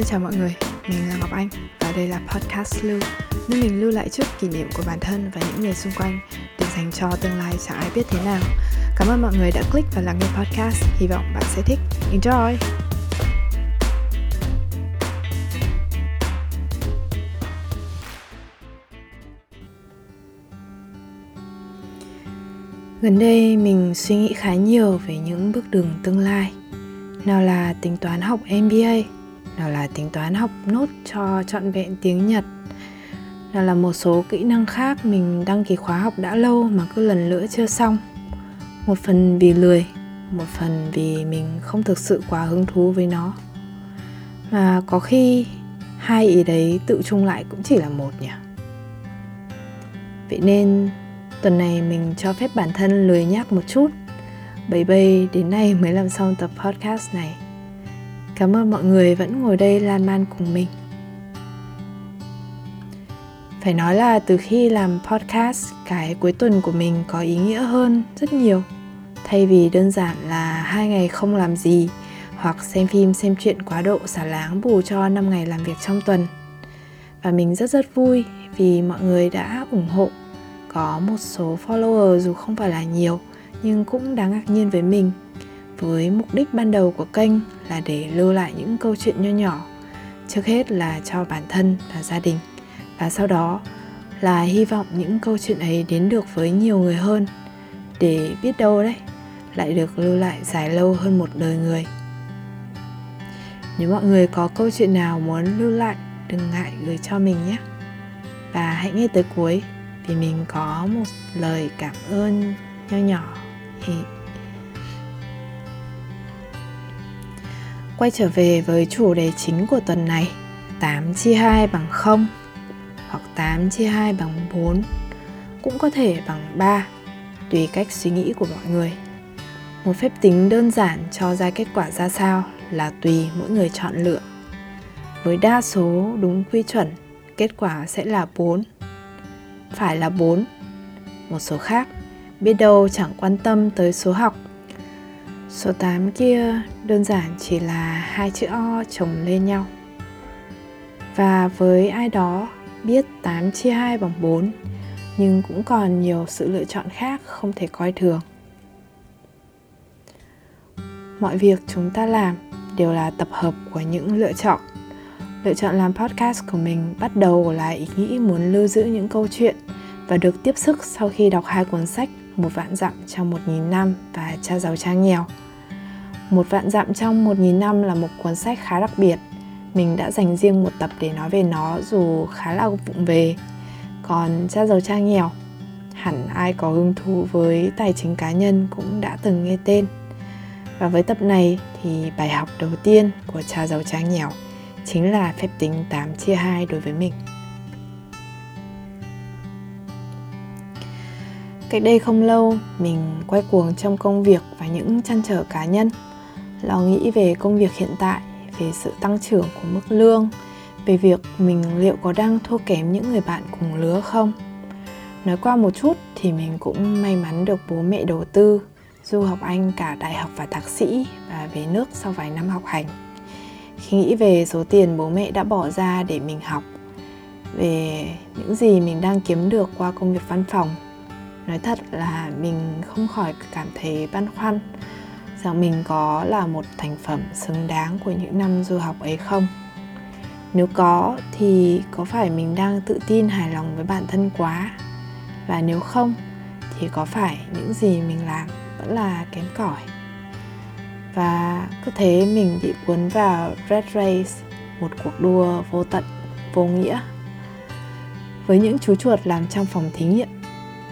Xin chào mọi người, mình là Ngọc Anh và đây là podcast Lưu Nơi mình lưu lại chút kỷ niệm của bản thân và những người xung quanh để dành cho tương lai chẳng ai biết thế nào Cảm ơn mọi người đã click và lắng nghe podcast, hy vọng bạn sẽ thích Enjoy! Gần đây mình suy nghĩ khá nhiều về những bước đường tương lai Nào là tính toán học MBA nào là tính toán học nốt cho trọn vẹn tiếng Nhật. Nào là một số kỹ năng khác mình đăng ký khóa học đã lâu mà cứ lần lữa chưa xong. Một phần vì lười, một phần vì mình không thực sự quá hứng thú với nó. Mà có khi, hai ý đấy tự chung lại cũng chỉ là một nhỉ. Vậy nên, tuần này mình cho phép bản thân lười nhác một chút. Bấy bây đến nay mới làm xong tập podcast này. Cảm ơn mọi người vẫn ngồi đây lan man cùng mình. Phải nói là từ khi làm podcast, cái cuối tuần của mình có ý nghĩa hơn rất nhiều. Thay vì đơn giản là hai ngày không làm gì hoặc xem phim xem chuyện quá độ xả láng bù cho 5 ngày làm việc trong tuần. Và mình rất rất vui vì mọi người đã ủng hộ. Có một số follower dù không phải là nhiều nhưng cũng đáng ngạc nhiên với mình với mục đích ban đầu của kênh là để lưu lại những câu chuyện nho nhỏ. Trước hết là cho bản thân và gia đình. Và sau đó là hy vọng những câu chuyện ấy đến được với nhiều người hơn. Để biết đâu đấy, lại được lưu lại dài lâu hơn một đời người. Nếu mọi người có câu chuyện nào muốn lưu lại, đừng ngại gửi cho mình nhé. Và hãy nghe tới cuối vì mình có một lời cảm ơn nho nhỏ. Quay trở về với chủ đề chính của tuần này 8 chia 2 bằng 0 hoặc 8 chia 2 bằng 4 cũng có thể bằng 3 tùy cách suy nghĩ của mọi người. Một phép tính đơn giản cho ra kết quả ra sao là tùy mỗi người chọn lựa. Với đa số đúng quy chuẩn, kết quả sẽ là 4. Phải là 4. Một số khác, biết đâu chẳng quan tâm tới số học Số 8 kia đơn giản chỉ là hai chữ O chồng lên nhau. Và với ai đó biết 8 chia 2 bằng 4 nhưng cũng còn nhiều sự lựa chọn khác không thể coi thường. Mọi việc chúng ta làm đều là tập hợp của những lựa chọn. Lựa chọn làm podcast của mình bắt đầu là ý nghĩ muốn lưu giữ những câu chuyện và được tiếp sức sau khi đọc hai cuốn sách một vạn dặm trong một nghìn năm và Cha giàu cha nghèo – một vạn dặm trong một nghìn năm là một cuốn sách khá đặc biệt. Mình đã dành riêng một tập để nói về nó dù khá là vụng về. Còn cha giàu cha nghèo, hẳn ai có hứng thú với tài chính cá nhân cũng đã từng nghe tên. Và với tập này thì bài học đầu tiên của cha giàu cha nghèo chính là phép tính 8 chia 2 đối với mình. Cách đây không lâu, mình quay cuồng trong công việc và những chăn trở cá nhân. Lo nghĩ về công việc hiện tại về sự tăng trưởng của mức lương về việc mình liệu có đang thua kém những người bạn cùng lứa không. Nói qua một chút thì mình cũng may mắn được bố mẹ đầu tư du học anh cả đại học và thạc sĩ và về nước sau vài năm học hành. Khi nghĩ về số tiền bố mẹ đã bỏ ra để mình học về những gì mình đang kiếm được qua công việc văn phòng nói thật là mình không khỏi cảm thấy băn khoăn. Rằng mình có là một thành phẩm xứng đáng của những năm du học ấy không? Nếu có thì có phải mình đang tự tin hài lòng với bản thân quá? Và nếu không thì có phải những gì mình làm vẫn là kém cỏi? Và cứ thế mình bị cuốn vào red race, một cuộc đua vô tận, vô nghĩa. Với những chú chuột làm trong phòng thí nghiệm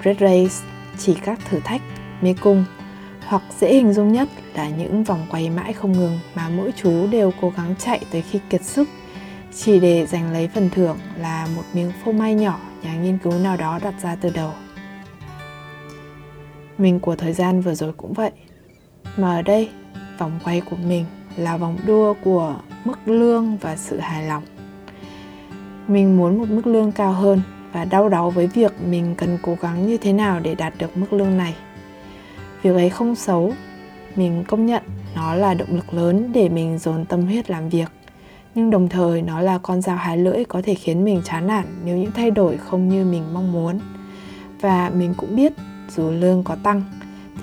red race chỉ các thử thách mê cung hoặc dễ hình dung nhất là những vòng quay mãi không ngừng mà mỗi chú đều cố gắng chạy tới khi kiệt sức chỉ để giành lấy phần thưởng là một miếng phô mai nhỏ nhà nghiên cứu nào đó đặt ra từ đầu. Mình của thời gian vừa rồi cũng vậy. Mà ở đây, vòng quay của mình là vòng đua của mức lương và sự hài lòng. Mình muốn một mức lương cao hơn và đau đáu với việc mình cần cố gắng như thế nào để đạt được mức lương này. Việc ấy không xấu, mình công nhận nó là động lực lớn để mình dồn tâm huyết làm việc. Nhưng đồng thời nó là con dao hai lưỡi có thể khiến mình chán nản nếu những thay đổi không như mình mong muốn. Và mình cũng biết, dù lương có tăng,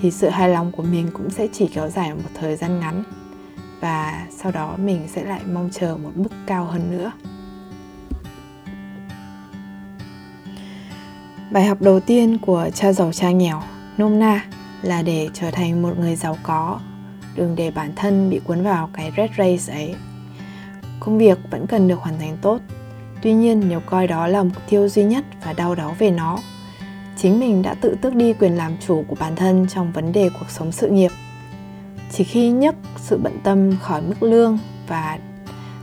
thì sự hài lòng của mình cũng sẽ chỉ kéo dài một thời gian ngắn. Và sau đó mình sẽ lại mong chờ một mức cao hơn nữa. Bài học đầu tiên của cha giàu cha nghèo, nôm na, là để trở thành một người giàu có. Đừng để bản thân bị cuốn vào cái red race ấy. Công việc vẫn cần được hoàn thành tốt. Tuy nhiên, nếu coi đó là mục tiêu duy nhất và đau đáu về nó, chính mình đã tự tước đi quyền làm chủ của bản thân trong vấn đề cuộc sống sự nghiệp. Chỉ khi nhấc sự bận tâm khỏi mức lương và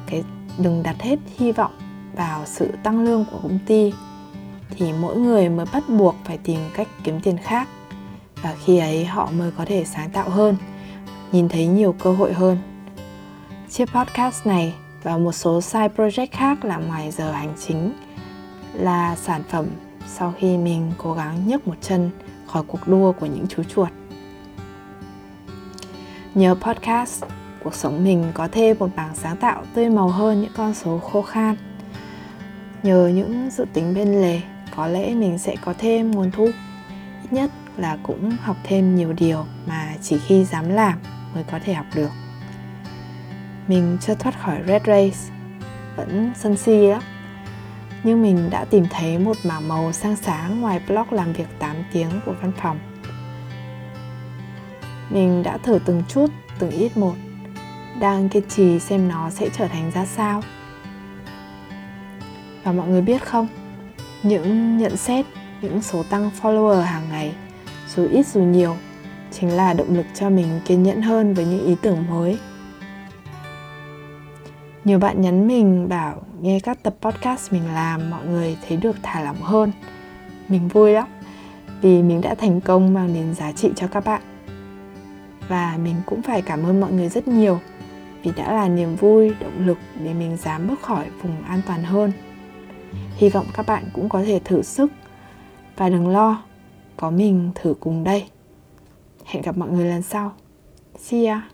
cái, đừng đặt hết hy vọng vào sự tăng lương của công ty thì mỗi người mới bắt buộc phải tìm cách kiếm tiền khác. Và khi ấy họ mới có thể sáng tạo hơn, nhìn thấy nhiều cơ hội hơn. Chiếc podcast này và một số side project khác là ngoài giờ hành chính là sản phẩm sau khi mình cố gắng nhấc một chân khỏi cuộc đua của những chú chuột. Nhờ podcast, cuộc sống mình có thêm một bảng sáng tạo tươi màu hơn những con số khô khan. Nhờ những dự tính bên lề có lẽ mình sẽ có thêm nguồn thu. Ít nhất là cũng học thêm nhiều điều mà chỉ khi dám làm mới có thể học được. Mình chưa thoát khỏi red race, vẫn sân si lắm nhưng mình đã tìm thấy một mảng màu sang sáng ngoài blog làm việc 8 tiếng của văn phòng. Mình đã thử từng chút, từng ít một. Đang kiên trì xem nó sẽ trở thành ra sao. Và mọi người biết không? Những nhận xét, những số tăng follower hàng ngày, dù ít dù nhiều, chính là động lực cho mình kiên nhẫn hơn với những ý tưởng mới. Nhiều bạn nhắn mình bảo, nghe các tập podcast mình làm, mọi người thấy được thả lỏng hơn. Mình vui lắm, vì mình đã thành công mang đến giá trị cho các bạn. Và mình cũng phải cảm ơn mọi người rất nhiều vì đã là niềm vui, động lực để mình dám bước khỏi vùng an toàn hơn hy vọng các bạn cũng có thể thử sức. Và đừng lo, có mình thử cùng đây. Hẹn gặp mọi người lần sau. See ya.